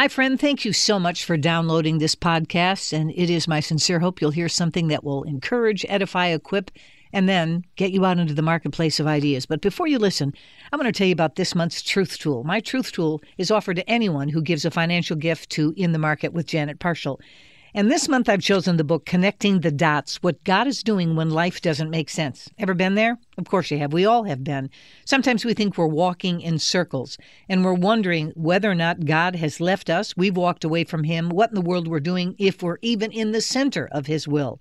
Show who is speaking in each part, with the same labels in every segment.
Speaker 1: Hi, friend. Thank you so much for downloading this podcast. And it is my sincere hope you'll hear something that will encourage, edify, equip, and then get you out into the marketplace of ideas. But before you listen, I'm going to tell you about this month's Truth Tool. My Truth Tool is offered to anyone who gives a financial gift to In the Market with Janet Parshall. And this month I've chosen the book Connecting the Dots What God is Doing When Life Doesn't Make Sense. Ever been there? Of course you have. We all have been. Sometimes we think we're walking in circles and we're wondering whether or not God has left us. We've walked away from Him. What in the world we're doing if we're even in the center of His will.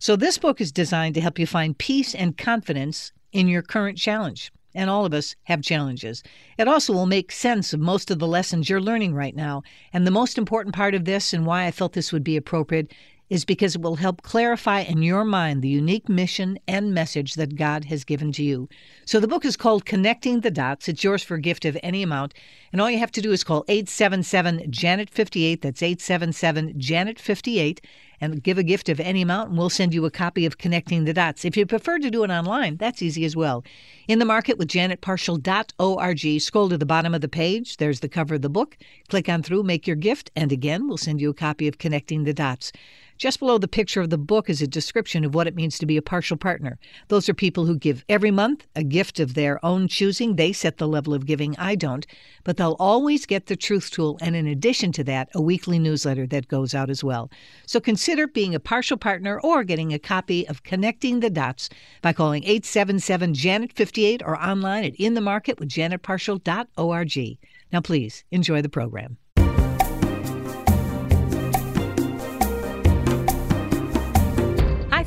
Speaker 1: So this book is designed to help you find peace and confidence in your current challenge and all of us have challenges. It also will make sense of most of the lessons you're learning right now. And the most important part of this, and why I felt this would be appropriate, is because it will help clarify in your mind the unique mission and message that God has given to you. So the book is called Connecting the Dots. It's yours for a gift of any amount. And all you have to do is call 877 Janet 58. That's 877 Janet 58 and give a gift of any amount, and we'll send you a copy of Connecting the Dots. If you prefer to do it online, that's easy as well. In the Market with janetparshall.org, scroll to the bottom of the page. There's the cover of the book. Click on through, make your gift, and again, we'll send you a copy of Connecting the Dots. Just below the picture of the book is a description of what it means to be a Parshall partner. Those are people who give every month a gift of their own choosing. They set the level of giving, I don't, but they'll always get the Truth Tool, and in addition to that, a weekly newsletter that goes out as well. So consider being a Parshall partner or getting a copy of Connecting the Dots by calling 877 Janet 58 or online at inthemarketwithjanetparshall.org. Now, please enjoy the program.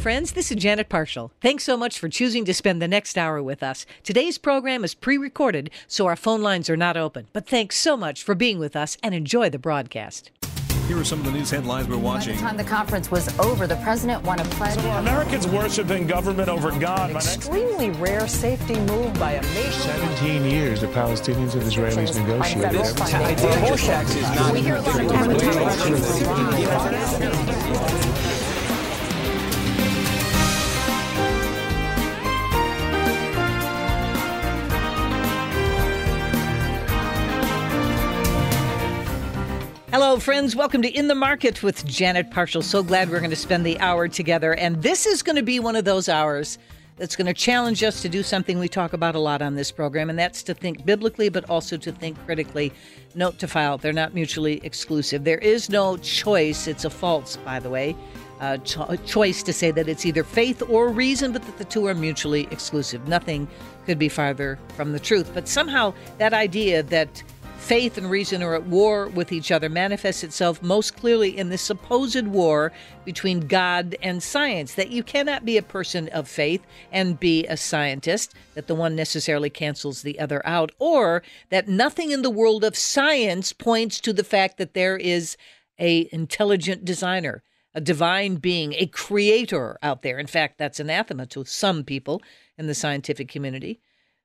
Speaker 1: Friends. This is Janet Parshall. Thanks so much for choosing to spend the next hour with us. Today's program is pre recorded, so our phone lines are not open. But thanks so much for being with us and enjoy the broadcast.
Speaker 2: Here are some of the news headlines we're watching.
Speaker 3: By the time the conference was over, the president won a pledge.
Speaker 4: So Americans worshiping government over God.
Speaker 5: An extremely rare safety move by a nation.
Speaker 6: 17 years the Palestinians and Israelis negotiated.
Speaker 3: We hear a lot of
Speaker 1: Hello, friends. Welcome to In the Market with Janet Parshall. So glad we're going to spend the hour together. And this is going to be one of those hours that's going to challenge us to do something we talk about a lot on this program, and that's to think biblically, but also to think critically. Note to file, they're not mutually exclusive. There is no choice. It's a false, by the way, uh, cho- choice to say that it's either faith or reason, but that the two are mutually exclusive. Nothing could be farther from the truth. But somehow, that idea that faith and reason are at war with each other manifests itself most clearly in the supposed war between God and science. That you cannot be a person of faith and be a scientist, that the one necessarily cancels the other out, or that nothing in the world of science points to the fact that there is a intelligent designer, a divine being, a creator out there. In fact, that's anathema to some people in the scientific community.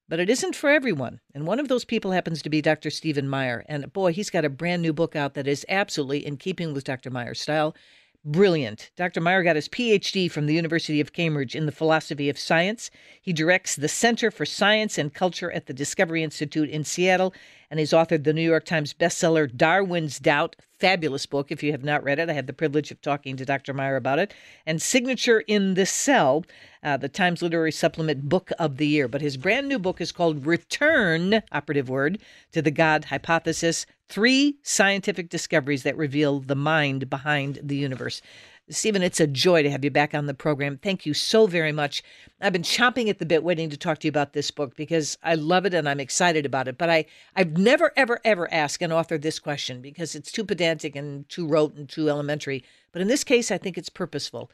Speaker 1: But it isn't for everyone. And one of those people happens to be Dr. Stephen Meyer. And boy, he's got a brand new book out that is absolutely in keeping with Dr. Meyer's style. Brilliant. Dr. Meyer got his PhD from the University of Cambridge in the philosophy of science. He directs the Center for Science and Culture at the Discovery Institute in Seattle, and he's authored the New York Times bestseller Darwin's Doubt. Fabulous book. If you have not read it, I had the privilege of talking to Dr. Meyer about it. And Signature in the Cell, uh, the Times Literary Supplement Book of the Year. But his brand new book is called Return, operative word, to the God Hypothesis Three Scientific Discoveries That Reveal the Mind Behind the Universe. Stephen, it's a joy to have you back on the program. Thank you so very much. I've been chomping at the bit waiting to talk to you about this book because I love it and I'm excited about it. But I, I've never, ever, ever asked an author this question because it's too pedantic and too rote and too elementary. But in this case, I think it's purposeful.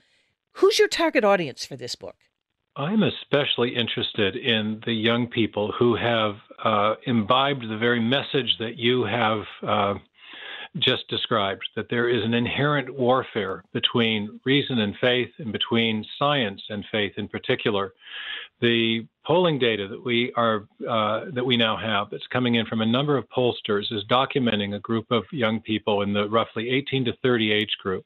Speaker 1: Who's your target audience for this book?
Speaker 6: I'm especially interested in the young people who have uh, imbibed the very message that you have uh, just described that there is an inherent warfare between reason and faith and between science and faith in particular. The polling data that we are uh, that we now have that's coming in from a number of pollsters is documenting a group of young people in the roughly 18 to 30 age group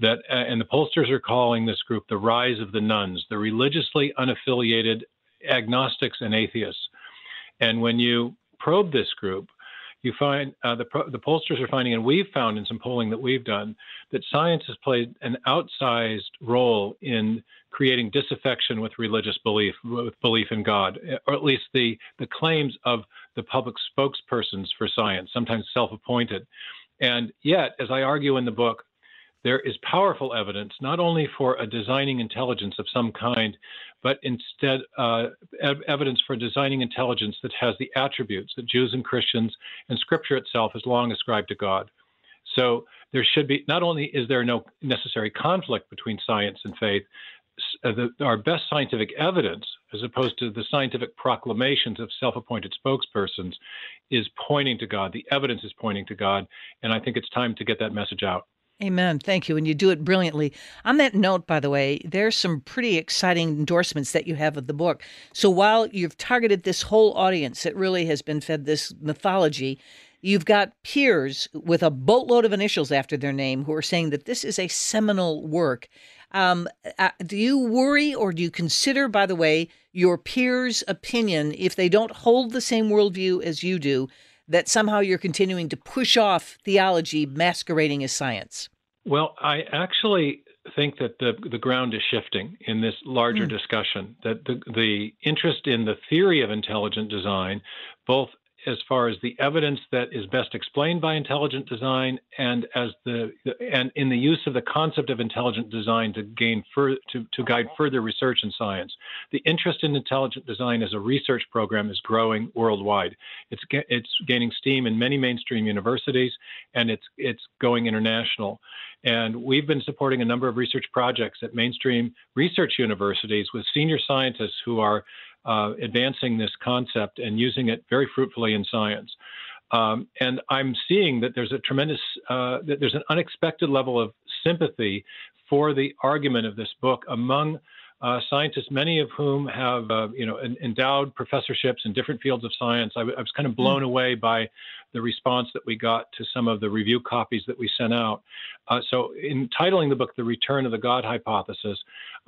Speaker 6: that uh, and the pollsters are calling this group the rise of the nones the religiously unaffiliated agnostics and atheists. And when you probe this group, you find uh, the the pollsters are finding, and we've found in some polling that we've done, that science has played an outsized role in creating disaffection with religious belief, with belief in God, or at least the the claims of the public spokespersons for science, sometimes self-appointed. And yet, as I argue in the book, there is powerful evidence not only for a designing intelligence of some kind, but instead uh, ev- evidence for designing intelligence that has the attributes that Jews and Christians and Scripture itself has long ascribed to God. So there should be not only is there no necessary conflict between science and faith, uh, the, our best scientific evidence, as opposed to the scientific proclamations of self-appointed spokespersons, is pointing to God. The evidence is pointing to God, and I think it's time to get that message out.
Speaker 1: Amen. Thank you. And you do it brilliantly. On that note, by the way, there's some pretty exciting endorsements that you have of the book. So while you've targeted this whole audience that really has been fed this mythology, you've got peers with a boatload of initials after their name who are saying that this is a seminal work. Um, uh, do you worry or do you consider, by the way, your peers' opinion if they don't hold the same worldview as you do? that somehow you're continuing to push off theology masquerading as science?
Speaker 6: Well, I actually think that the the ground is shifting in this larger mm. discussion. That the the interest in the theory of intelligent design, both as far as the evidence that is best explained by intelligent design and as the and in the use of the concept of intelligent design to gain fur, to, to guide further research in science. The interest in intelligent design as a research program is growing worldwide. It's it's gaining steam in many mainstream universities and it's it's going international. And we've been supporting a number of research projects at mainstream research universities with senior scientists who are uh, advancing this concept and using it very fruitfully in science. Um, and I'm seeing that there's a tremendous, uh, that there's an unexpected level of sympathy for the argument of this book among uh, scientists, many of whom have, uh, you know, endowed professorships in different fields of science. I, w- I was kind of blown mm. away by the response that we got to some of the review copies that we sent out. Uh, so, in titling the book "The Return of the God Hypothesis,"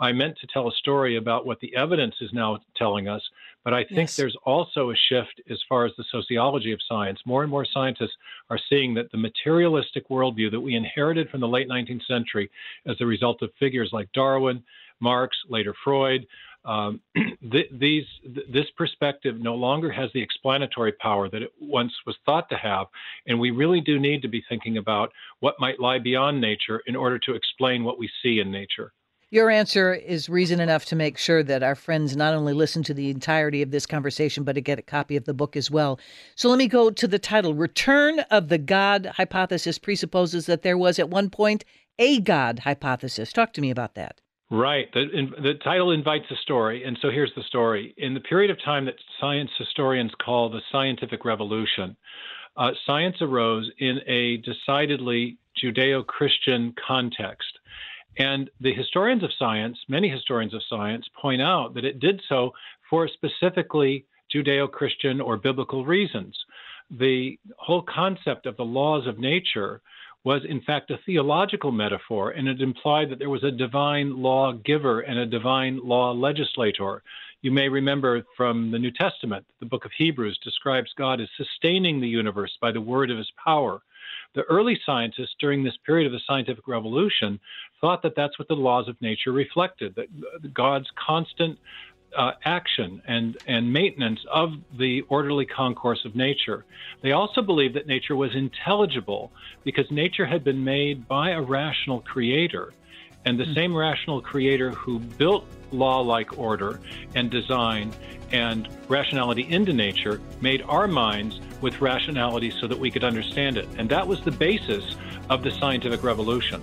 Speaker 6: I meant to tell a story about what the evidence is now telling us. But I think yes. there's also a shift as far as the sociology of science. More and more scientists are seeing that the materialistic worldview that we inherited from the late 19th century as a result of figures like Darwin Marx, later Freud. Um, th- these, th- this perspective no longer has the explanatory power that it once was thought to have, and we really do need to be thinking about what might lie beyond nature in order to explain what we see in nature.
Speaker 1: Your answer is reason enough to make sure that our friends not only listen to the entirety of this conversation, but to get a copy of the book as well. So let me go to the title Return of the God Hypothesis presupposes that there was at one point a God hypothesis. Talk to me about that.
Speaker 6: Right. The, the title invites a story. And so here's the story. In the period of time that science historians call the scientific revolution, uh, science arose in a decidedly Judeo Christian context. And the historians of science, many historians of science, point out that it did so for specifically Judeo Christian or biblical reasons. The whole concept of the laws of nature was in fact a theological metaphor, and it implied that there was a divine law giver and a divine law legislator. You may remember from the New Testament, the book of Hebrews describes God as sustaining the universe by the word of his power. The early scientists during this period of the scientific revolution thought that that's what the laws of nature reflected, that God's constant uh, action and, and maintenance of the orderly concourse of nature. They also believed that nature was intelligible because nature had been made by a rational creator. And the mm-hmm. same rational creator who built law like order and design and rationality into nature made our minds with rationality so that we could understand it. And that was the basis of the scientific revolution.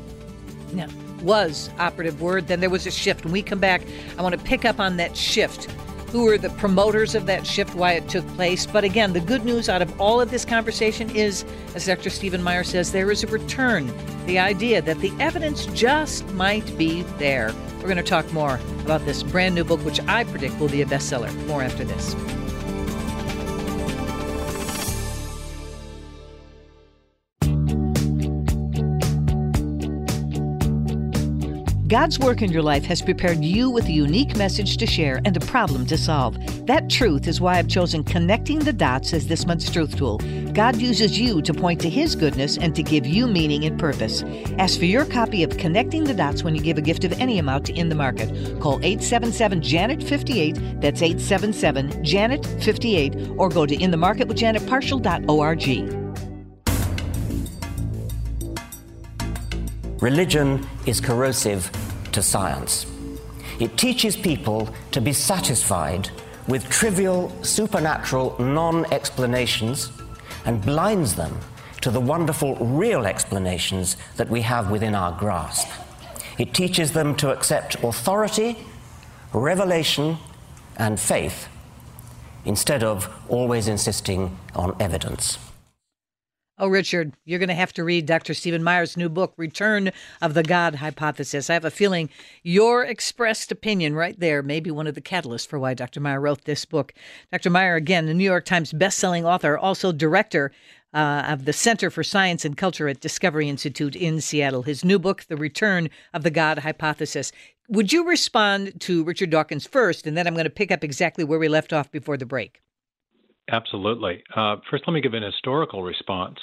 Speaker 1: Yeah was operative word. Then there was a shift. When we come back, I want to pick up on that shift. Who were the promoters of that shift, why it took place. But again, the good news out of all of this conversation is, as Dr. Stephen Meyer says, there is a return. The idea that the evidence just might be there. We're going to talk more about this brand new book, which I predict will be a bestseller. More after this. God's work in your life has prepared you with a unique message to share and a problem to solve. That truth is why I've chosen Connecting the Dots as this month's truth tool. God uses you to point to His goodness and to give you meaning and purpose. Ask for your copy of Connecting the Dots when you give a gift of any amount to In the Market. Call 877 Janet 58, that's 877 Janet 58, or go to inthemarketwithjanetparshall.org.
Speaker 7: Religion is corrosive to science. It teaches people to be satisfied with trivial, supernatural non explanations and blinds them to the wonderful real explanations that we have within our grasp. It teaches them to accept authority, revelation, and faith instead of always insisting on evidence.
Speaker 1: Oh, Richard, you're going to have to read Dr. Stephen Meyer's new book, Return of the God Hypothesis. I have a feeling your expressed opinion right there may be one of the catalysts for why Dr. Meyer wrote this book. Dr. Meyer, again, the New York Times bestselling author, also director uh, of the Center for Science and Culture at Discovery Institute in Seattle. His new book, The Return of the God Hypothesis. Would you respond to Richard Dawkins first, and then I'm going to pick up exactly where we left off before the break?
Speaker 6: Absolutely. Uh, first, let me give an historical response.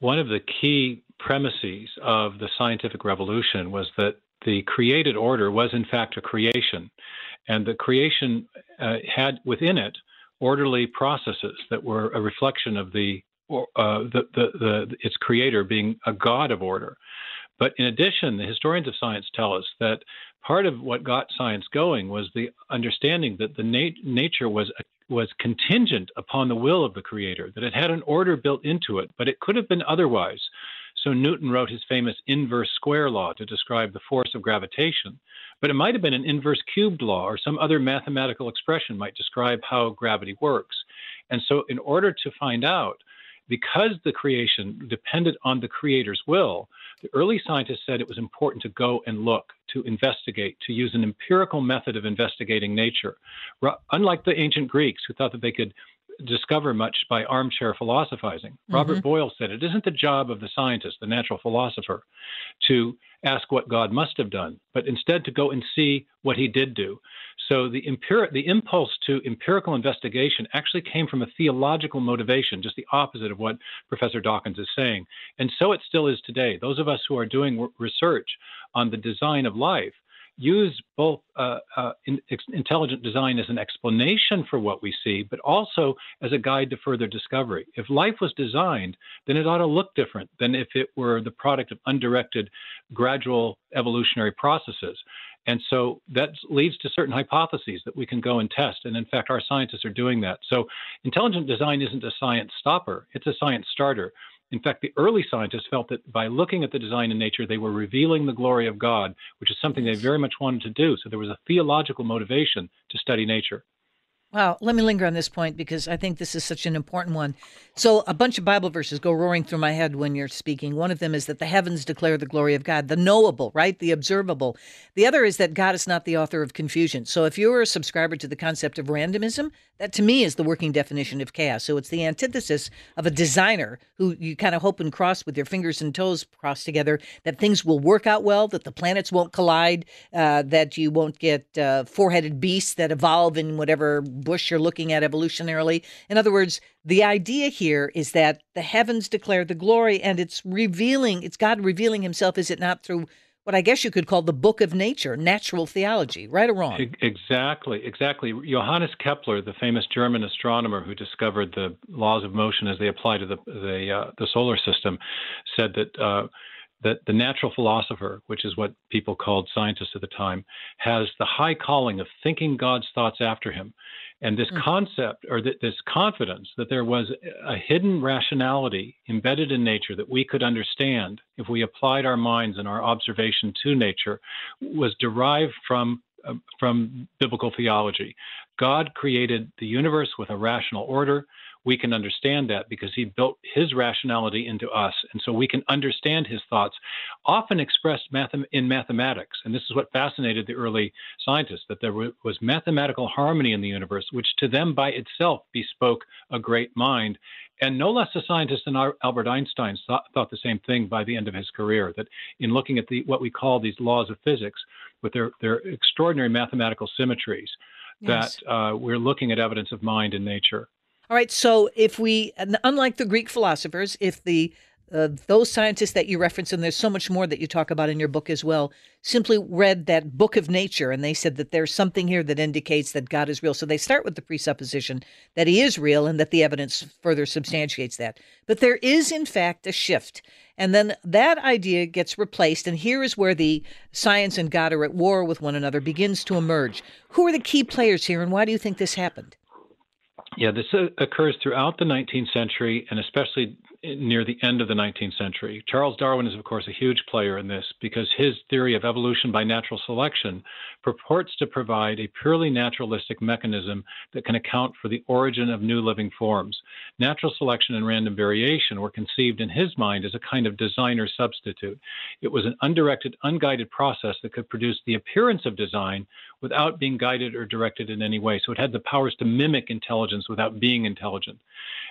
Speaker 6: One of the key premises of the scientific revolution was that the created order was, in fact, a creation, and the creation uh, had within it orderly processes that were a reflection of the, uh, the, the, the, its creator being a god of order. But in addition, the historians of science tell us that part of what got science going was the understanding that the nat- nature was a was contingent upon the will of the creator, that it had an order built into it, but it could have been otherwise. So Newton wrote his famous inverse square law to describe the force of gravitation. But it might have been an inverse cubed law or some other mathematical expression might describe how gravity works. And so, in order to find out, because the creation depended on the creator's will, the early scientists said it was important to go and look, to investigate, to use an empirical method of investigating nature. Unlike the ancient Greeks who thought that they could discover much by armchair philosophizing. Mm-hmm. Robert Boyle said it isn't the job of the scientist, the natural philosopher, to ask what God must have done, but instead to go and see what he did do. So the, empiri- the impulse to empirical investigation actually came from a theological motivation, just the opposite of what Professor Dawkins is saying. And so it still is today. Those of us who are doing research on the design of life use both uh, uh, in, intelligent design as an explanation for what we see, but also as a guide to further discovery. If life was designed, then it ought to look different than if it were the product of undirected, gradual evolutionary processes. And so that leads to certain hypotheses that we can go and test. And in fact, our scientists are doing that. So intelligent design isn't a science stopper, it's a science starter. In fact, the early scientists felt that by looking at the design in nature, they were revealing the glory of God, which is something they very much wanted to do. So there was a theological motivation to study nature.
Speaker 1: Wow, let me linger on this point because I think this is such an important one. So, a bunch of Bible verses go roaring through my head when you're speaking. One of them is that the heavens declare the glory of God, the knowable, right? The observable. The other is that God is not the author of confusion. So, if you're a subscriber to the concept of randomism, that to me is the working definition of chaos. So, it's the antithesis of a designer who you kind of hope and cross with your fingers and toes crossed together that things will work out well, that the planets won't collide, uh, that you won't get uh, four headed beasts that evolve in whatever bush you're looking at evolutionarily. In other words, the idea here is that the heavens declare the glory and it's revealing, it's God revealing himself, is it not, through what I guess you could call the book of nature, natural theology, right or wrong?
Speaker 6: Exactly, exactly. Johannes Kepler, the famous German astronomer who discovered the laws of motion as they apply to the the, uh, the solar system, said that uh, that the natural philosopher, which is what people called scientists at the time, has the high calling of thinking God's thoughts after him. And this mm. concept or th- this confidence that there was a hidden rationality embedded in nature that we could understand if we applied our minds and our observation to nature was derived from uh, from biblical theology. God created the universe with a rational order we can understand that because he built his rationality into us. And so we can understand his thoughts, often expressed in mathematics. And this is what fascinated the early scientists that there was mathematical harmony in the universe, which to them by itself bespoke a great mind. And no less a scientist than Albert Einstein thought, thought the same thing by the end of his career that in looking at the what we call these laws of physics with their, their extraordinary mathematical symmetries, yes. that uh, we're looking at evidence of mind in nature.
Speaker 1: All right. So if we, unlike the Greek philosophers, if the uh, those scientists that you reference, and there's so much more that you talk about in your book as well, simply read that book of nature and they said that there's something here that indicates that God is real. So they start with the presupposition that he is real and that the evidence further substantiates that. But there is, in fact, a shift. And then that idea gets replaced. And here is where the science and God are at war with one another begins to emerge. Who are the key players here, and why do you think this happened?
Speaker 6: Yeah, this uh, occurs throughout the 19th century and especially near the end of the 19th century. Charles Darwin is, of course, a huge player in this because his theory of evolution by natural selection purports to provide a purely naturalistic mechanism that can account for the origin of new living forms. Natural selection and random variation were conceived in his mind as a kind of designer substitute. It was an undirected, unguided process that could produce the appearance of design without being guided or directed in any way. So it had the powers to mimic intelligence without being intelligent.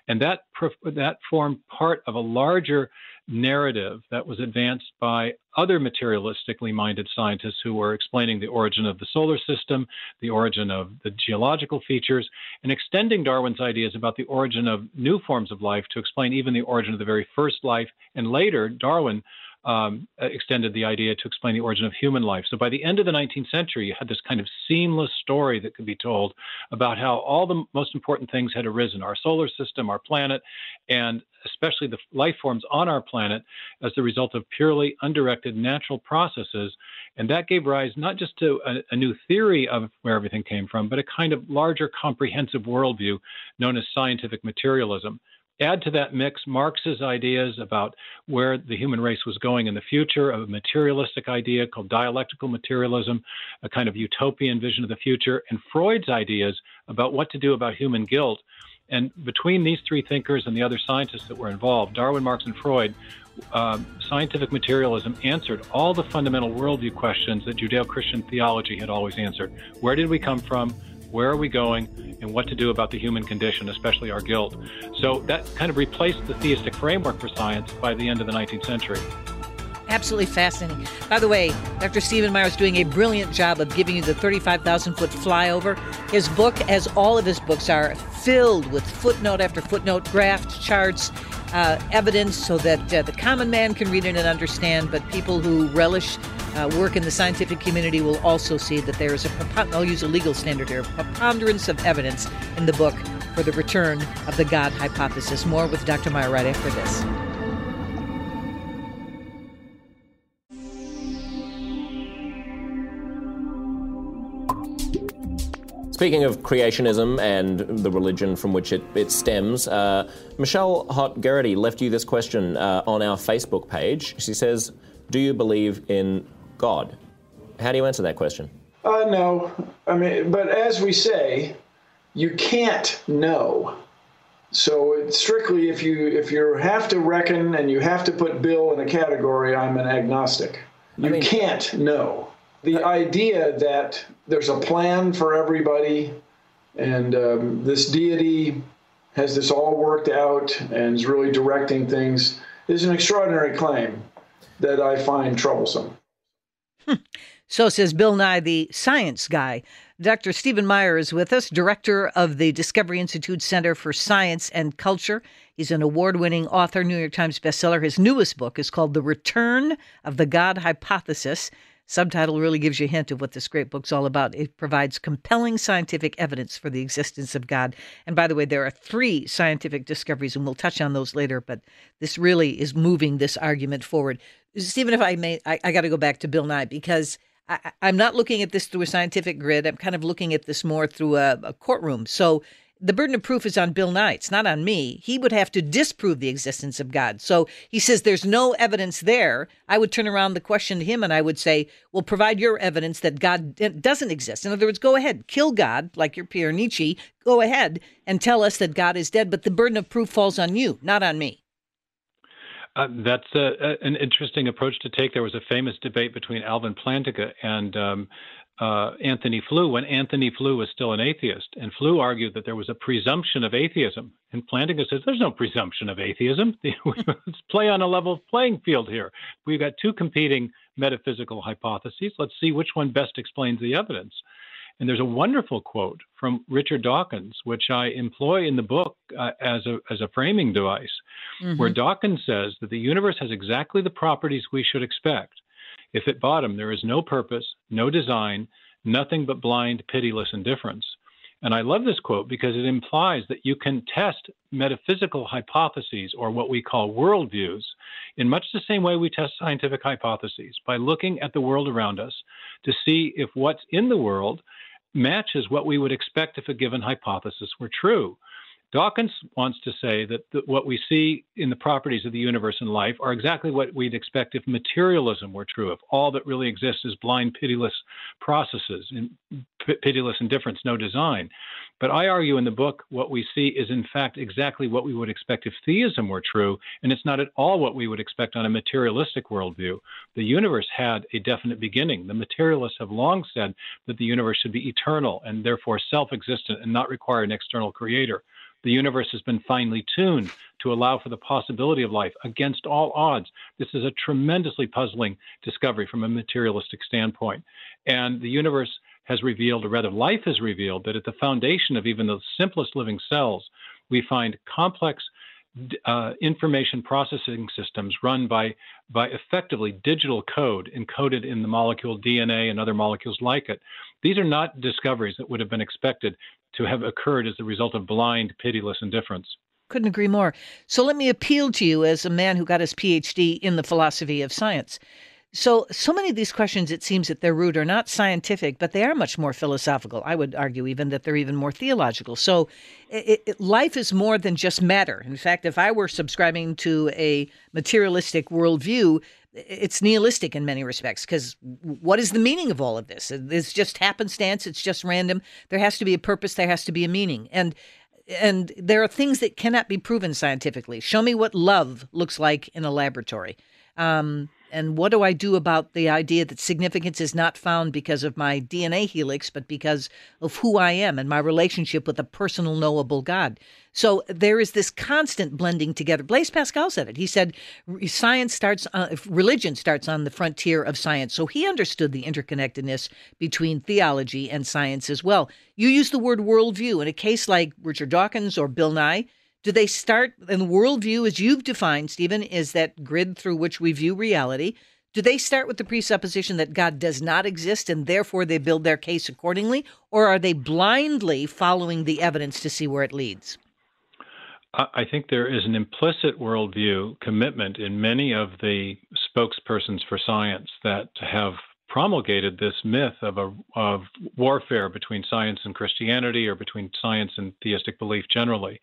Speaker 6: And that, that formed part of a larger narrative that was advanced by other materialistically minded scientists who were explaining the origin of the solar system, the origin of the geological features, and extending Darwin's ideas about the origin of new forms of life to explain even the origin of the very first life. And later, Darwin um, extended the idea to explain the origin of human life. So by the end of the 19th century, you had this kind of seamless story that could be told about how all the most important things had arisen our solar system, our planet, and especially the life forms on our planet as the result of purely undirected natural processes. And that gave rise not just to a, a new theory of where everything came from, but a kind of larger comprehensive worldview known as scientific materialism. Add to that mix Marx's ideas about where the human race was going in the future, a materialistic idea called dialectical materialism, a kind of utopian vision of the future, and Freud's ideas about what to do about human guilt. And between these three thinkers and the other scientists that were involved, Darwin, Marx, and Freud, uh, scientific materialism answered all the fundamental worldview questions that Judeo Christian theology had always answered. Where did we come from? Where are we going, and what to do about the human condition, especially our guilt. So that kind of replaced the theistic framework for science by the end of the 19th century.
Speaker 1: Absolutely fascinating. By the way, Dr. Stephen Meyer is doing a brilliant job of giving you the 35,000 foot flyover. His book, as all of his books are, filled with footnote after footnote, graphed charts, uh, evidence so that uh, the common man can read it and understand, but people who relish uh, work in the scientific community will also see that there is a, I'll use a legal standard here, preponderance of evidence in the book for the return of the God hypothesis. More with Dr. Meyer right after this.
Speaker 8: Speaking of creationism and the religion from which it, it stems, uh, Michelle Hott Gerety left you this question uh, on our Facebook page. She says, Do you believe in God? How do you answer that question?
Speaker 9: Uh, no. I mean, but as we say, you can't know. So strictly, if you if you have to reckon and you have to put Bill in a category, I'm an agnostic. You I mean, can't know. The idea that there's a plan for everybody, and um, this deity has this all worked out and is really directing things is an extraordinary claim that I find troublesome.
Speaker 1: So says Bill Nye, the science guy. Dr. Stephen Meyer is with us, director of the Discovery Institute Center for Science and Culture. He's an award winning author, New York Times bestseller. His newest book is called The Return of the God Hypothesis. Subtitle really gives you a hint of what this great book's all about. It provides compelling scientific evidence for the existence of God. And by the way, there are three scientific discoveries, and we'll touch on those later, but this really is moving this argument forward. Stephen, if I may, I, I got to go back to Bill Nye because I, am not looking at this through a scientific grid. I'm kind of looking at this more through a, a courtroom. So the burden of proof is on Bill Nye. It's not on me. He would have to disprove the existence of God. So he says there's no evidence there. I would turn around the question to him and I would say, well, provide your evidence that God doesn't exist. In other words, go ahead, kill God, like your Pierre Nietzsche. Go ahead and tell us that God is dead, but the burden of proof falls on you, not on me.
Speaker 6: Uh, that's a, a, an interesting approach to take. There was a famous debate between Alvin Plantinga and um, uh, Antony Flew when Antony Flew was still an atheist. And Flew argued that there was a presumption of atheism. And Plantinga says there's no presumption of atheism. Let's play on a level playing field here. We've got two competing metaphysical hypotheses. Let's see which one best explains the evidence. And there's a wonderful quote from Richard Dawkins, which I employ in the book uh, as, a, as a framing device, mm-hmm. where Dawkins says that the universe has exactly the properties we should expect if at bottom there is no purpose, no design, nothing but blind, pitiless indifference. And I love this quote because it implies that you can test metaphysical hypotheses or what we call worldviews in much the same way we test scientific hypotheses by looking at the world around us to see if what's in the world matches what we would expect if a given hypothesis were true. Dawkins wants to say that the, what we see in the properties of the universe and life are exactly what we'd expect if materialism were true, if all that really exists is blind, pitiless processes, and pitiless indifference, no design. But I argue in the book what we see is in fact exactly what we would expect if theism were true, and it's not at all what we would expect on a materialistic worldview. The universe had a definite beginning. The materialists have long said that the universe should be eternal and therefore self existent and not require an external creator. The universe has been finely tuned to allow for the possibility of life against all odds. This is a tremendously puzzling discovery from a materialistic standpoint. And the universe has revealed, or rather, life has revealed, that at the foundation of even the simplest living cells, we find complex uh, information processing systems run by, by effectively digital code encoded in the molecule DNA and other molecules like it. These are not discoveries that would have been expected to have occurred as the result of blind, pitiless indifference.
Speaker 1: Couldn't agree more. So let me appeal to you as a man who got his PhD in the philosophy of science. So, so many of these questions, it seems at their root, are not scientific, but they are much more philosophical. I would argue even that they're even more theological. So, it, it, life is more than just matter. In fact, if I were subscribing to a materialistic worldview, it's nihilistic in many respects because what is the meaning of all of this? It's just happenstance. It's just random. There has to be a purpose. There has to be a meaning. And and there are things that cannot be proven scientifically. Show me what love looks like in a laboratory. Um, and what do I do about the idea that significance is not found because of my DNA helix, but because of who I am and my relationship with a personal, knowable God? So there is this constant blending together. Blaise Pascal said it. He said, "Science starts, uh, religion starts on the frontier of science." So he understood the interconnectedness between theology and science as well. You use the word worldview in a case like Richard Dawkins or Bill Nye. Do they start, and the worldview, as you've defined, Stephen, is that grid through which we view reality? Do they start with the presupposition that God does not exist and therefore they build their case accordingly? Or are they blindly following the evidence to see where it leads?
Speaker 6: I think there is an implicit worldview commitment in many of the spokespersons for science that have promulgated this myth of a of warfare between science and Christianity, or between science and theistic belief generally.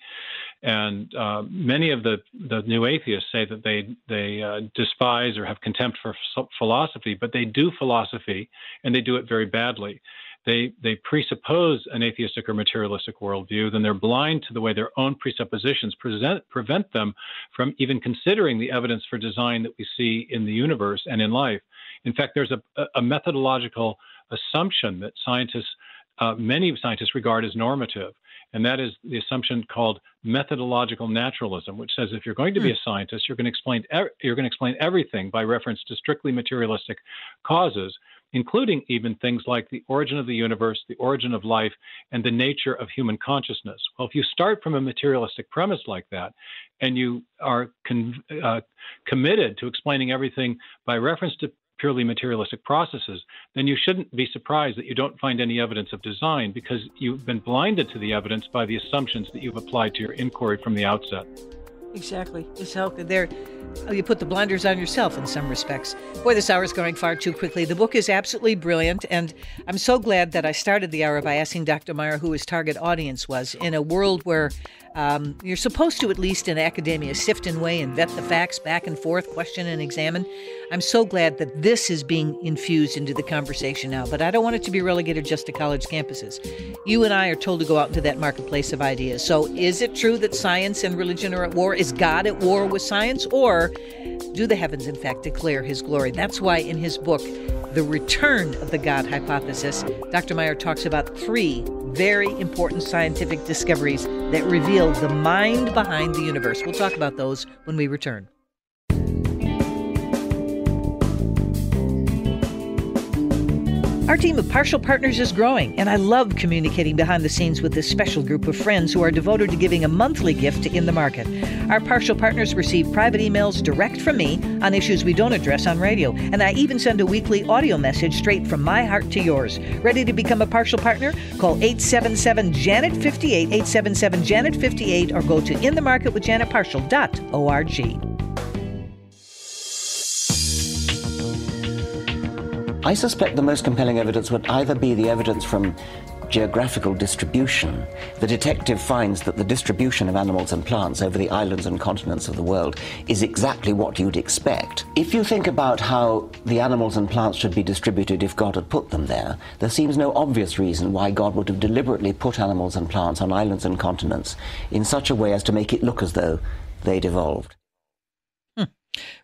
Speaker 6: And uh, many of the, the new atheists say that they they uh, despise or have contempt for philosophy, but they do philosophy, and they do it very badly. They they presuppose an atheistic or materialistic worldview, then they're blind to the way their own presuppositions present, prevent them from even considering the evidence for design that we see in the universe and in life. In fact, there's a, a methodological assumption that scientists, uh, many scientists regard as normative, and that is the assumption called methodological naturalism, which says if you're going to be hmm. a scientist, you're going to explain you're going to explain everything by reference to strictly materialistic causes, including even things like the origin of the universe, the origin of life, and the nature of human consciousness. Well, if you start from a materialistic premise like that, and you are con- uh, committed to explaining everything by reference to purely materialistic processes, then you shouldn't be surprised that you don't find any evidence of design because you've been blinded to the evidence by the assumptions that you've applied to your inquiry from the outset.
Speaker 1: Exactly. It's how there you put the blinders on yourself in some respects. Boy, this hour is going far too quickly. The book is absolutely brilliant, and I'm so glad that I started the hour by asking Dr. Meyer who his target audience was in a world where um, you're supposed to, at least in academia, sift and weigh and vet the facts back and forth, question and examine. I'm so glad that this is being infused into the conversation now, but I don't want it to be relegated just to college campuses. You and I are told to go out into that marketplace of ideas. So, is it true that science and religion are at war? Is God at war with science? Or do the heavens, in fact, declare his glory? That's why in his book, The Return of the God Hypothesis, Dr. Meyer talks about three very important scientific discoveries that reveal the mind behind the universe. We'll talk about those when we return. Our team of Parshall partners is growing, and I love communicating behind the scenes with this special group of friends who are devoted to giving a monthly gift to In the Market. Our Parshall partners receive private emails direct from me on issues we don't address on radio, and I even send a weekly audio message straight from my heart to yours. Ready to become a Parshall partner? Call 877 Janet 58 877 Janet 58 or go to inthemarketwithjanetparshall.org.
Speaker 7: I suspect the most compelling evidence would either be the evidence from geographical distribution. The detective finds that the distribution of animals and plants over the islands and continents of the world is exactly what you'd expect. If you think about how the animals and plants should be distributed if God had put them there, there seems no obvious reason why God would have deliberately put animals and plants on islands and continents in such a way as to make it look as though they'd evolved.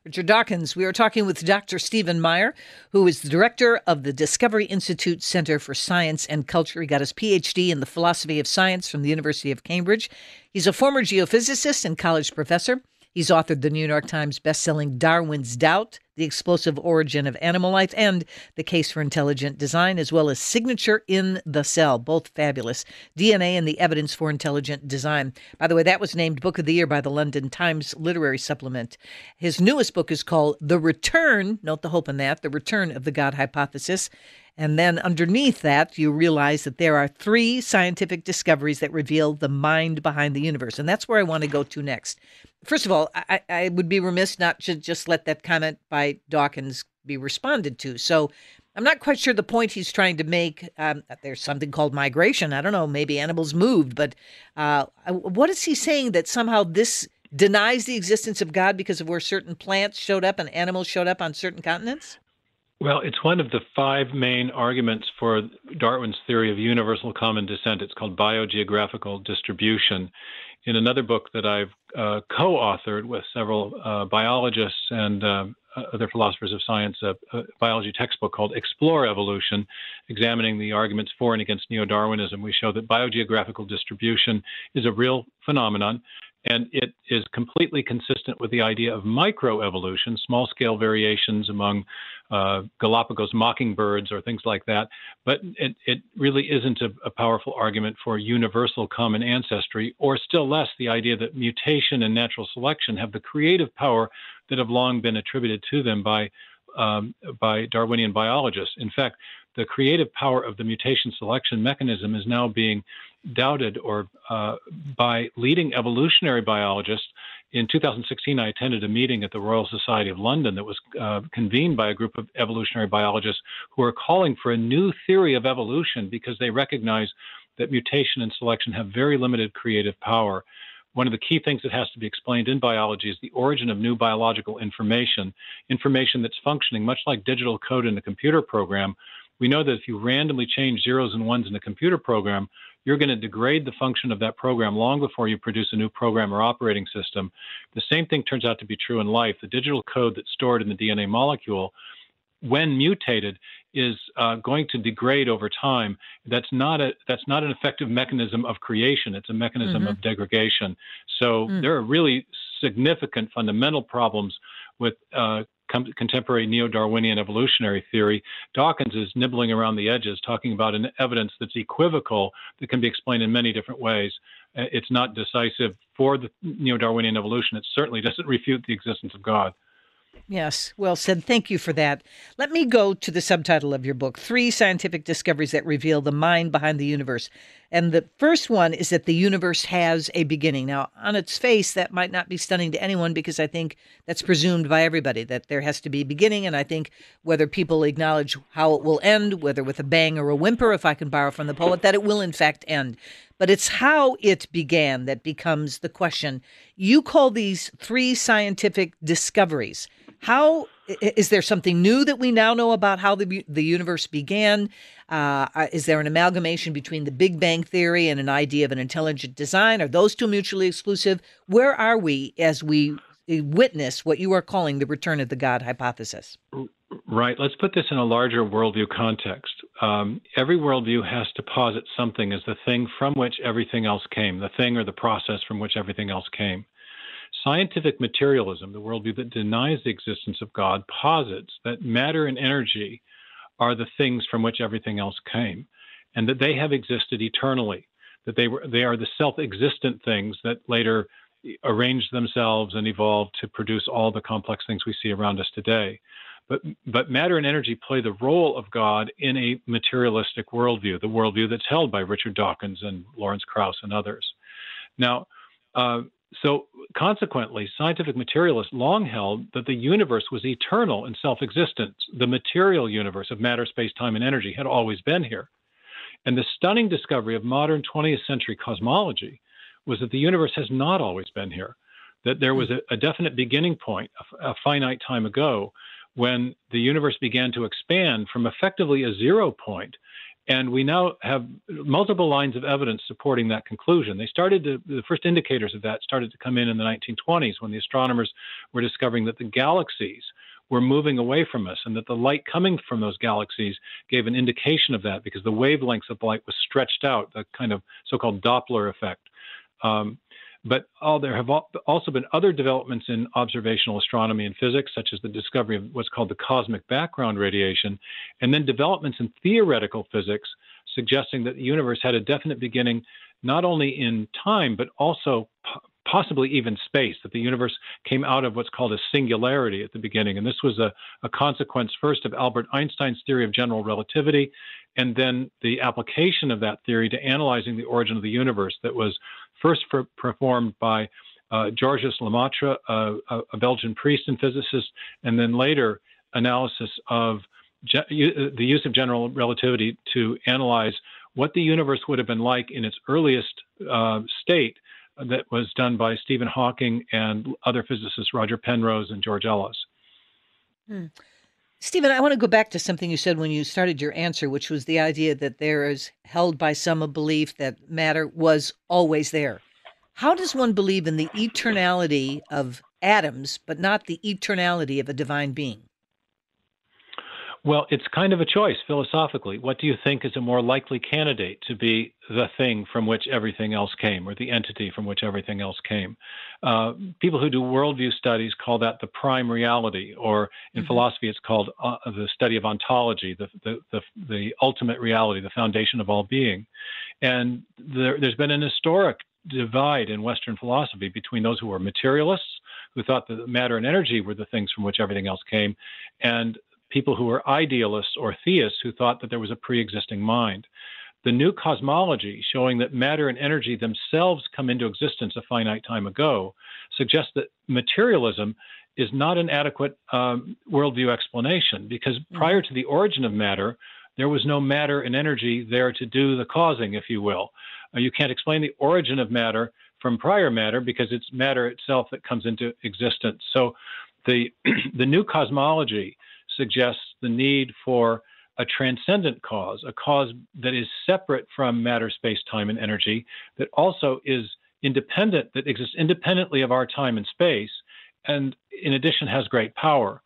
Speaker 1: Richard Dawkins, we are talking with Dr. Stephen Meyer, who is the director of the Discovery Institute Center for Science and Culture. He got his PhD in the philosophy of science from the University of Cambridge. He's a former geophysicist and college professor. He's authored the New York Times bestselling Darwin's Doubt, The Explosive Origin of Animal Life, and The Case for Intelligent Design, as well as Signature in the Cell, both fabulous. DNA and the Evidence for Intelligent Design. By the way, that was named Book of the Year by the London Times Literary Supplement. His newest book is called The Return, note the hope in that, The Return of the God Hypothesis. And then underneath that, you realize that there are three scientific discoveries that reveal the mind behind the universe. And that's where I want to go to next. First of all, I, I would be remiss not to just let that comment by Dawkins be responded to. So I'm not quite sure the point he's trying to make. Um, there's something called migration. I don't know, maybe animals moved, but uh, what is he saying that somehow this denies the existence of God because of where certain plants showed up and animals showed up on certain continents?
Speaker 6: Well, it's one of the five main arguments for Darwin's theory of universal common descent. It's called biogeographical distribution. In another book that I've uh, co authored with several uh, biologists and uh, other philosophers of science, a, a, biology textbook called Explore Evolution, examining the arguments for and against neo Darwinism, we show that biogeographical distribution is a real phenomenon and it is completely consistent with the idea of microevolution, small scale variations among uh, Galapagos mockingbirds or things like that. But it, it really isn't a, a, powerful argument for universal common ancestry, or still less the idea that mutation and natural selection have the creative power that have long been attributed to them by, um, by Darwinian biologists. In fact, the creative power of the mutation selection mechanism is now being doubted or uh, by leading evolutionary biologists. In 2016, I attended a meeting at the Royal Society of London that was uh, convened by a group of evolutionary biologists who are calling for a new theory of evolution because they recognize that mutation and selection have very limited creative power. One of the key things that has to be explained in biology is the origin of new biological information, information that's functioning much like digital code in a computer program. We know that if you randomly change zeros and ones in a computer program, you're going to degrade the function of that program long before you produce a new program or operating system. The same thing turns out to be true in life. The digital code that's stored in the DNA molecule, when mutated, is uh, going to degrade over time. That's not a that's not an effective mechanism of creation. It's a mechanism mm-hmm. of degradation. So mm. there are really significant fundamental problems with uh, contemporary neo-Darwinian evolutionary theory, Dawkins is nibbling around the edges, talking about an evidence that's equivocal that can be explained in many different ways. Uh, it's not decisive for the neo-Darwinian evolution. It certainly doesn't refute the existence of God.
Speaker 1: Yes, well said. Thank you for that. Let me go to the subtitle of your book Three Scientific Discoveries That Reveal the Mind Behind the Universe. And the first one is that the universe has a beginning. Now, on its face, that might not be stunning to anyone because I think that's presumed by everybody that there has to be a beginning. And I think whether people acknowledge how it will end, whether with a bang or a whimper, if I can borrow from the poet, that it will in fact end. But it's how it began that becomes the question. You call these three scientific discoveries. How is there something new that we now know about how the the universe began? Uh, is there an amalgamation between the Big Bang theory and an idea of an intelligent design? Are those two mutually exclusive? Where are we as we witness what you are calling the return of the God hypothesis?
Speaker 6: Right. Let's put this in a larger worldview context. Um, every worldview has to posit something as the thing from which everything else came, the thing or the process from which everything else came. Scientific materialism, the worldview that denies the existence of God, posits that matter and energy are the things from which everything else came, and that they have existed eternally, that they were they are the self-existent things that later arranged themselves and evolved to produce all the complex things we see around us today. But, but matter and energy play the role of God in a materialistic worldview, the worldview that's held by Richard Dawkins and Lawrence Krauss and others. Now, uh, so, consequently, scientific materialists long held that the universe was eternal and self existent. The material universe of matter, space, time, and energy had always been here. And the stunning discovery of modern 20th century cosmology was that the universe has not always been here, that there was a, a definite beginning point, a, a finite time ago, when the universe began to expand from effectively a zero point and we now have multiple lines of evidence supporting that conclusion. They started to, the first indicators of that started to come in in the 1920s when the astronomers were discovering that the galaxies were moving away from us and that the light coming from those galaxies gave an indication of that because the wavelengths of light was stretched out, the kind of so called Doppler effect. Um, but there have also been other developments in observational astronomy and physics, such as the discovery of what's called the cosmic background radiation, and then developments in theoretical physics suggesting that the universe had a definite beginning not only in time, but also possibly even space, that the universe came out of what's called a singularity at the beginning. And this was a, a, consequence first of Albert Einstein's theory of general relativity, and then the application of that theory to analyzing the origin of the universe that was first for, performed by uh, Georges Lemaitre, uh, a Belgian priest and physicist, and then later analysis of ge- the use of general relativity to analyze what the universe would have been like in its earliest uh, state that was done by Stephen Hawking and other physicists, Roger Penrose and George Ellis.
Speaker 1: Hmm. Stephen, I want to go back to something you said when you started your answer, which was the idea that there is held by some a belief that matter was always there. How does one believe in the eternality of atoms, but not the eternality of a divine being?
Speaker 6: Well, it's kind of a choice philosophically. What do you think is a more likely candidate to be the thing from which everything else came, or the entity from which everything else came? Uh, people who do worldview studies call that the prime reality, or in mm-hmm. philosophy, it's called uh, the study of ontology, the, the, the, the, ultimate reality, the foundation of all being. And there, there's been an historic divide in Western philosophy between those who were materialists, who thought that matter and energy were the things from which everything else came, and people who were idealists or theists who thought that there was a pre existing mind. The new cosmology, showing that matter and energy themselves come into existence a finite time ago, suggests that materialism is not an adequate um, worldview explanation because mm-hmm. prior to the origin of matter, there was no matter and energy there to do the causing, if you will. Uh, you can't explain the origin of matter from prior matter because it's matter itself that comes into existence. So the the new cosmology suggests the need for a transcendent cause, a cause that is separate from matter, space, time, and energy, that also is independent, that exists independently of our time and space, and in addition has great power.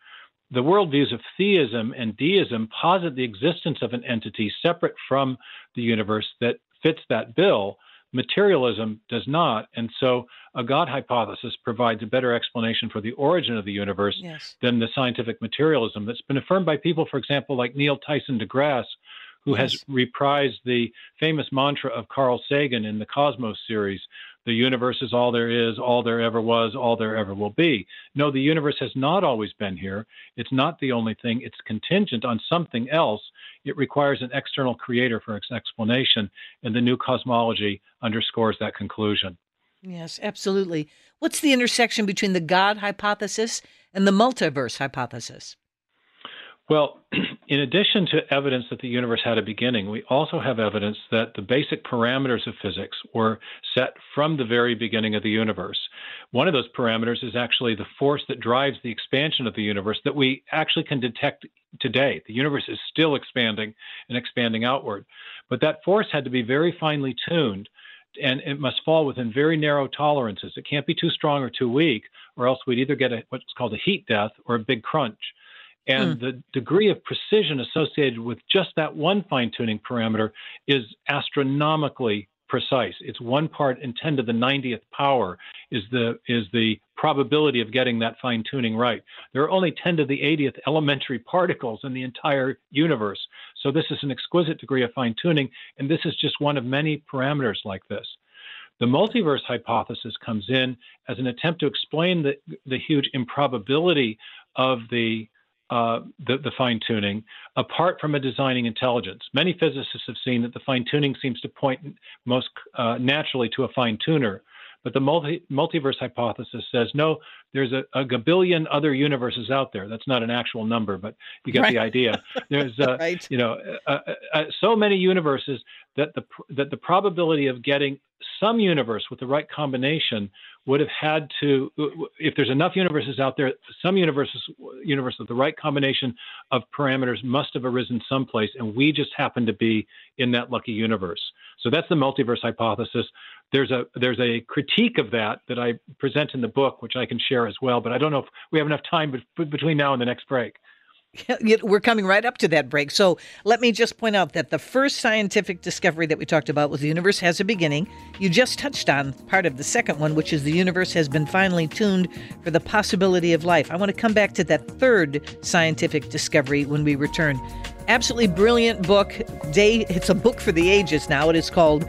Speaker 6: The worldviews of theism and deism posit the existence of an entity separate from the universe that fits that bill, Materialism does not. And so a God hypothesis provides a better explanation for the origin of the universe yes. than the scientific materialism that's been affirmed by people, for example, like Neil Tyson deGrasse, who yes. has reprised the famous mantra of Carl Sagan in the Cosmos series the universe is all there is, all there ever was, all there ever will be. No, the universe has not always been here. It's not the only thing. It's contingent on something else. It requires an external creator for its explanation, and the new cosmology underscores that conclusion.
Speaker 1: Yes, absolutely. What's the intersection between the God hypothesis and the multiverse hypothesis?
Speaker 6: Well, in addition to evidence that the universe had a beginning, we also have evidence that the basic parameters of physics were set from the very beginning of the universe. One of those parameters is actually the force that drives the expansion of the universe that we actually can detect today. The universe is still expanding and expanding outward. But that force had to be very finely tuned and it must fall within very narrow tolerances. It can't be too strong or too weak, or else we'd either get a, what's called a heat death or a big crunch. And mm. the degree of precision associated with just that one fine tuning parameter is astronomically precise. It's one part in 10 to the 90th power is the is the probability of getting that fine tuning right. There are only 10 to the 80th elementary particles in the entire universe. So this is an exquisite degree of fine tuning and this is just one of many parameters like this. The multiverse hypothesis comes in as an attempt to explain the, the huge improbability of the uh, the, the fine tuning apart from a designing intelligence. Many physicists have seen that the fine tuning seems to point most uh, naturally to a fine tuner. But the multi, multiverse hypothesis says no, there's a, a gabillion other universes out there. That's not an actual number, but you get right. the idea. There's, uh, right. you know, uh, uh, so many universes that the that the probability of getting some universe with the right combination would have had to, if there's enough universes out there, some universes, universe with the right combination of parameters must have arisen someplace, and we just happen to be in that lucky universe. So that's the multiverse hypothesis. There's a there's a critique of that that I present in the book, which I can share as well. But I don't know if we have enough time between now and the next break.
Speaker 1: We're coming right up to that break. So let me just point out that the first scientific discovery that we talked about was the universe has a beginning. You just touched on part of the second one, which is the universe has been finely tuned for the possibility of life. I want to come back to that third scientific discovery when we return. Absolutely brilliant book. Day it's a book for the ages now. It is called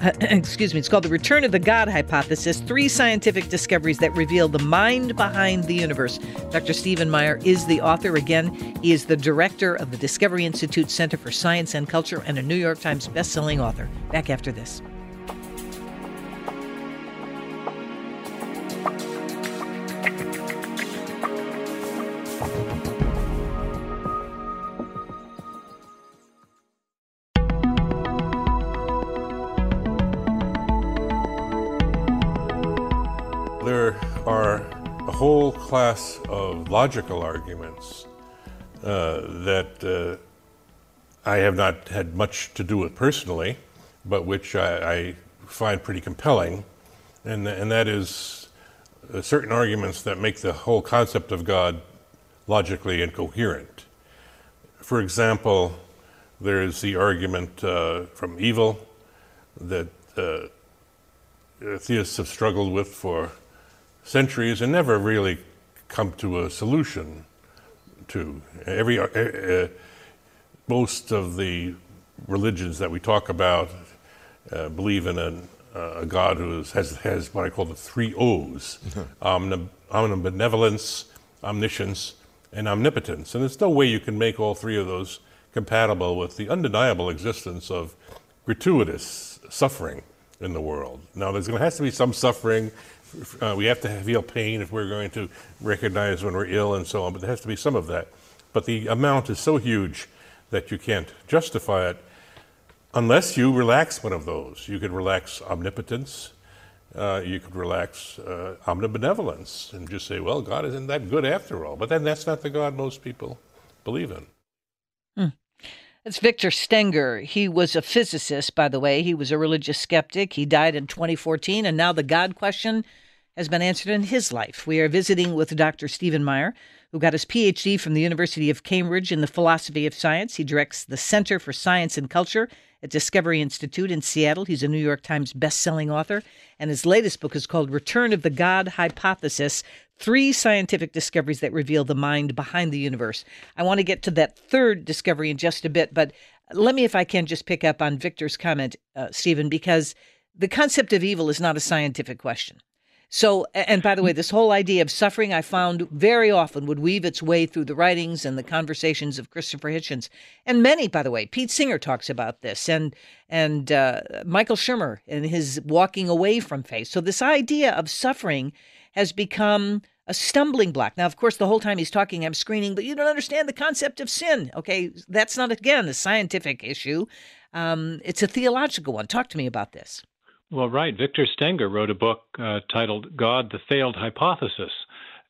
Speaker 1: excuse me, it's called The Return of the God Hypothesis Three Scientific Discoveries That Reveal the Mind Behind the Universe. Dr. Stephen Meyer is the author. Again, he is the director of the Discovery Institute Center for Science and Culture and a New York Times bestselling author. Back after this.
Speaker 10: Class of logical arguments uh, that uh, I have not had much to do with personally, but which I, I find pretty compelling, and, and that is uh, certain arguments that make the whole concept of God logically incoherent. For example, there's the argument uh, from evil that uh, theists have struggled with for centuries and never really come to a solution to. Every, uh, uh, most of the religions that we talk about uh, believe in a, a God who is, has, has what I call the three O's omni- omnibenevolence, omniscience, and omnipotence. And there's no way you can make all three of those compatible with the undeniable existence of gratuitous suffering in the world. Now, there's going to have to be some suffering uh, we have to feel pain if we're going to recognize when we're ill and so on, but there has to be some of that. But the amount is so huge that you can't justify it unless you relax one of those. You could relax omnipotence, uh, you could relax uh, omnibenevolence, and just say, well, God isn't that good after all. But then that's not the God most people believe in.
Speaker 1: It's Victor Stenger. He was a physicist, by the way. He was a religious skeptic. He died in 2014, and now the God question has been answered in his life. We are visiting with Dr. Stephen Meyer, who got his PhD from the University of Cambridge in the philosophy of science. He directs the Center for Science and Culture at Discovery Institute in Seattle. He's a New York Times best-selling author, and his latest book is called Return of the God Hypothesis: Three Scientific Discoveries That Reveal the Mind Behind the Universe. I want to get to that third discovery in just a bit, but let me, if I can, just pick up on Victor's comment, uh, Stephen, because the concept of evil is not a scientific question. So, and by the way, this whole idea of suffering I found very often would weave its way through the writings and the conversations of Christopher Hitchens, and many, by the way. Pete Singer talks about this, and and uh, Michael Shermer and his walking away from faith. So, this idea of suffering has become a stumbling block. Now, of course, the whole time he's talking, I'm screening, but you don't understand the concept of sin. Okay, that's not again a scientific issue. Um, it's a theological one. Talk to me about this.
Speaker 6: Well, right. Victor Stenger wrote a book uh, titled God, the Failed Hypothesis.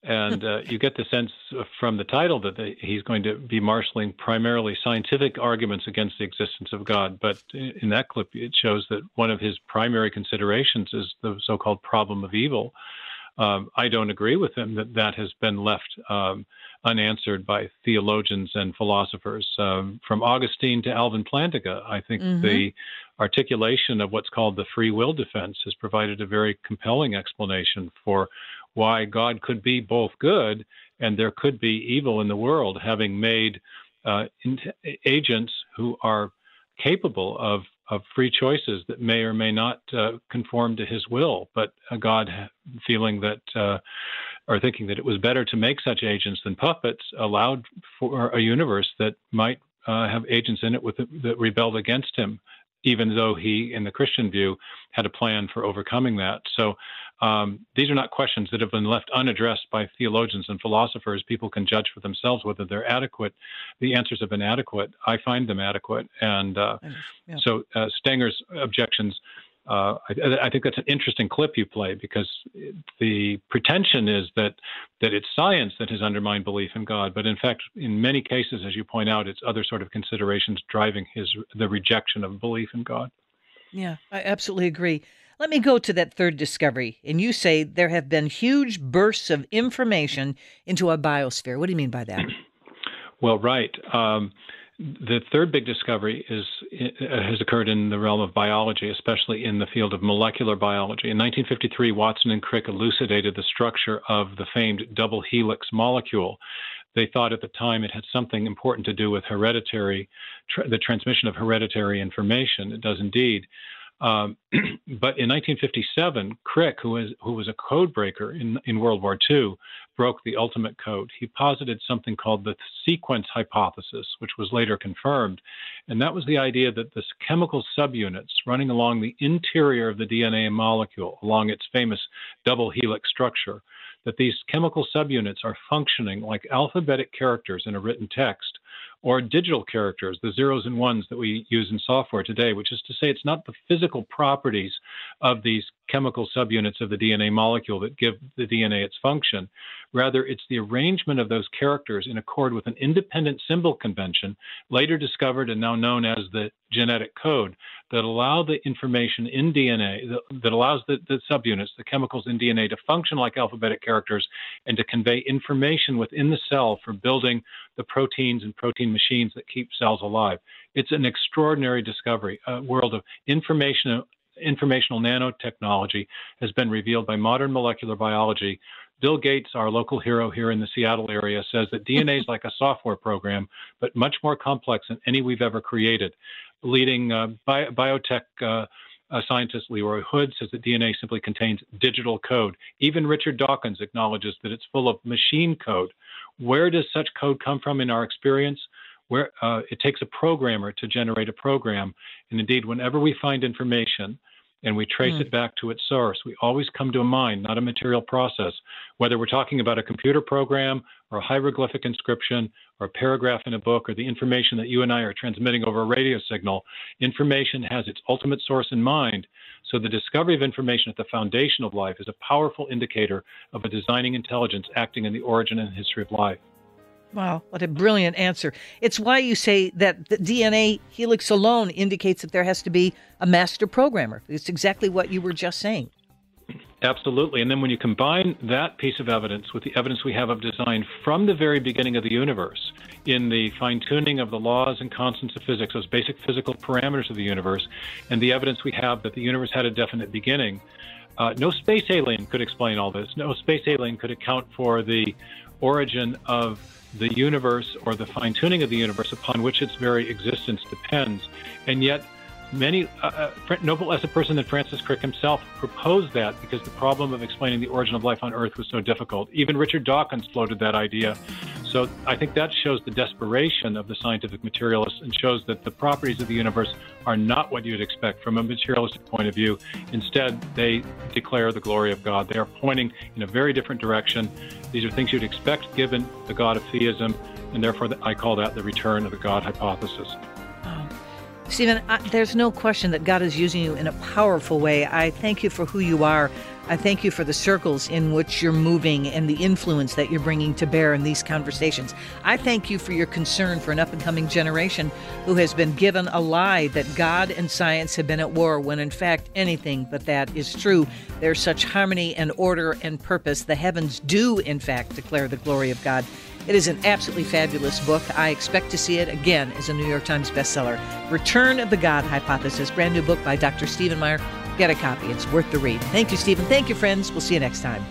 Speaker 6: And uh, you get the sense from the title that the, he's going to be marshaling primarily scientific arguments against the existence of God. But in that clip, it shows that one of his primary considerations is the so called problem of evil. Um, I don't agree with him that that has been left um, unanswered by theologians and philosophers. Um, from Augustine to Alvin Plantinga, I think mm-hmm. the articulation of what's called the free will defense has provided a very compelling explanation for why God could be both good and there could be evil in the world, having made uh, agents who are capable of, of free choices that may or may not uh, conform to his will, but God feeling that uh, or thinking that it was better to make such agents than puppets allowed for a universe that might uh, have agents in it with, that rebelled against him even though he, in the Christian view, had a plan for overcoming that. So um, these are not questions that have been left unaddressed by theologians and philosophers. People can judge for themselves whether they're adequate. The answers have been adequate. I find them adequate. And uh, yeah. so uh, Stenger's objections uh, I, I, think that's an interesting clip you play because the pretension is that that it's science that has undermined belief in God, but in fact, in many cases, as you point out, it's other sort of considerations driving his the rejection of belief in God.
Speaker 1: Yeah, I absolutely agree. Let me go to that third discovery, and you say there have been huge bursts of information into a biosphere. What do you mean by that?
Speaker 6: Well, right. Um, the third big discovery is uh, has occurred in the realm of biology, especially in the field of molecular biology. In 1953, Watson and Crick elucidated the structure of the famed double helix molecule. They thought at the time it had something important to do with hereditary, the transmission of hereditary information. It does indeed. Um, but in 1957, Crick, who was, who was a code breaker in, in World War II, broke the ultimate code. He posited something called the sequence hypothesis, which was later confirmed. And that was the idea that the chemical subunits running along the interior of the DNA molecule, along its famous double helix structure, that these chemical subunits are functioning like alphabetic characters in a written text or digital characters, the zeros and ones that we use in software today, which is to say it's not the physical properties of these chemical subunits of the DNA molecule that give the DNA its function. Rather, it's the arrangement of those characters in accord with an independent symbol convention, later discovered and now known as the genetic code, that allow the information in DNA, that, allows the, the subunits, the chemicals in DNA, to function like alphabetic characters and to convey information within the cell for building the proteins and protein machines that keep cells alive. It's an extraordinary discovery, a world of information informational nanotechnology has been revealed by modern molecular biology. Bill Gates, our local hero here in the Seattle area, says that DNA is like a software program, but much more complex than any we've ever created. Leading uh, bi- biotech uh, uh, scientist Leroy Hood says that DNA simply contains digital code. Even Richard Dawkins acknowledges that it's full of machine code. Where does such code come from in our experience? Where uh, it takes a programmer to generate a program, and indeed, whenever we find information, and we trace mm. it back to its source. We always come to a mind, not a material process. Whether we're talking about a computer program or a hieroglyphic inscription or a paragraph in a book or the information that you and I are transmitting over a radio signal, information has its ultimate source in mind. So the discovery of information at the foundation of life is a powerful indicator of a designing intelligence acting in the origin and history of life.
Speaker 1: Wow, what a brilliant answer. It's why you say that the DNA helix alone indicates that there has to be a master programmer. It's exactly what you were just saying.
Speaker 6: Absolutely. And then when you combine that piece of evidence with the evidence we have of design from the very beginning of the universe, in the fine tuning of the laws and constants of physics, those basic physical parameters of the universe, and the evidence we have that the universe had a definite beginning, uh, no space alien could explain all this. No space alien could account for the origin of the universe or the fine tuning of the universe upon which its very existence depends. And yet, Many, uh, uh no less a person than Francis Crick himself proposed that because the problem of explaining the origin of life on Earth was so difficult. Even Richard Dawkins floated that idea. So I think that shows the desperation of the scientific materialists and shows that the properties of the universe are not what you'd expect from a materialistic point of view. Instead, they declare the glory of God. They are pointing in a very different direction. These are things you'd expect given the God of theism, and therefore I call that the return of the God hypothesis.
Speaker 1: Stephen, I, there's no question that God is using you in a powerful way. I thank you for who you are. I thank you for the circles in which you're moving and the influence that you're bringing to bear in these conversations. I thank you for your concern for an up and coming generation who has been given a lie that God and science have been at war when in fact anything but that is true. There's such harmony and order and purpose. The heavens do, in fact, declare the glory of God. It is an absolutely fabulous book. I expect to see it again as a New York Times bestseller. Return of the God Hypothesis, brand new book by Dr. Stephen Meyer. Get a copy. It's worth the read. Thank you, Stephen. Thank you, friends. We'll see you next time.